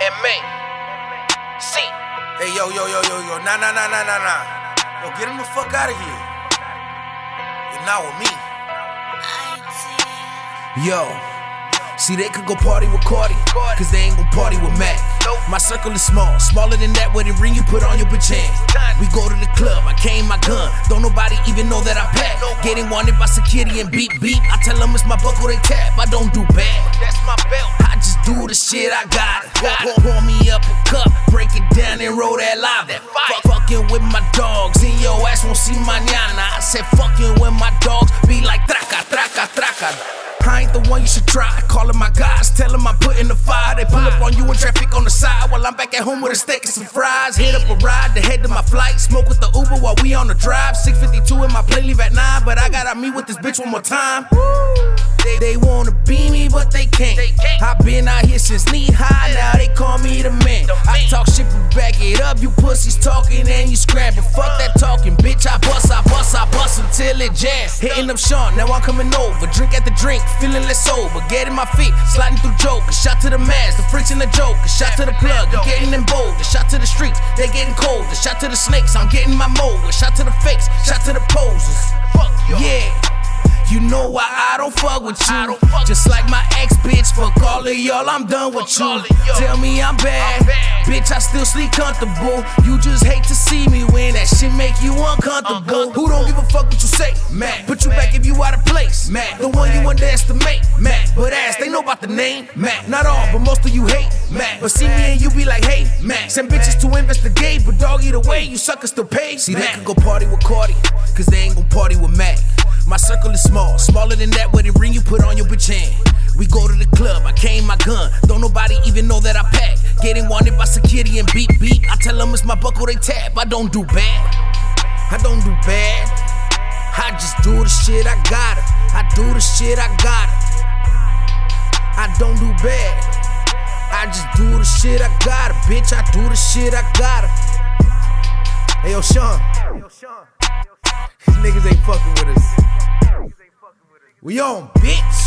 and May. See. Hey, yo, yo, yo, yo, yo, nah, nah, nah, nah, nah, nah. Yo, get him the fuck out of here. You're not with me. Yo, see they could go party with Cardi, cause they ain't gon' party with Mac. My circle is small, smaller than that wedding ring you put on your bitch. We go to the club, I came my gun, don't nobody even know that I pack. Getting wanted by security and beep beep. I tell them it's my buckle they tap, I don't do bad. That's my belt. Do the shit I got. Pour, pour, pour me up a cup, break it down and roll that live. That. Fuck, fucking with my dogs, and your ass won't see mañana. I said fucking with my dogs, be like traca, traca, traca. I ain't the one you should try. Calling my guys, tell them I put in the fire. They pull up on you in traffic on the side while I'm back at home with a steak and some fries. Hit up a ride to head to my flight. Smoke with the Uber while we on the drive. 652 in my play, leave at 9. But I gotta meet with this bitch one more time. They, they wanna be me, but they can't. I been out here since knee high, now they call me the man. I talk shit, but back it up. You pussies talking and you scrapping. Fuck that talking, bitch. I bust, I bust, I bust until it jazz. Hitting up Sean, now I'm coming over. Drink at the drink, feeling less sober. Getting my feet, sliding through joke. A shot to the mask, the freaks in the joke. A shot to the plug, you getting them bold. A shot to the streets, they getting cold. A shot to the snakes, I'm getting my mold. A shot to the fakes, shot to the posers. Fuck. Yeah. You know why I don't fuck with you. Fuck Just like my ex bitch, fuck all of y'all, I'm done with you. Tell me I'm bad. I'm bad. Bitch, I still sleep comfortable. You just hate to see me when that shit make you uncomfortable. Who don't give a fuck what you say? Mac. Put you back if you out of place. Mac. The one you underestimate. Mac. But ass, they know about the name. Mac. Not all, but most of you hate. Mac. But see me and you be like, hey, Mac. Send bitches to investigate, but dog either way, you suckers still pay. See, they can go party with Cardi, cause they ain't gon' party with Mac. Circle is small, smaller than that wedding ring you put on your bitch hand. We go to the club, I came my gun. Don't nobody even know that I pack. Getting wanted by security and beep beep. I tell them it's my buckle they tap. I don't do bad. I don't do bad. I just do the shit I gotta. I do the shit I gotta. I don't do bad. I just do the shit I gotta, bitch. I do the shit I gotta. Hey yo, Sean. These niggas ain't fucking with us. We on, bitch.